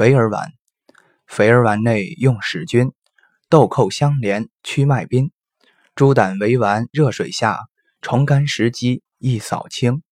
肥儿丸，肥儿丸内用使君，豆蔻相连，驱脉宾。猪胆为丸，热水下，虫干食积，易扫清。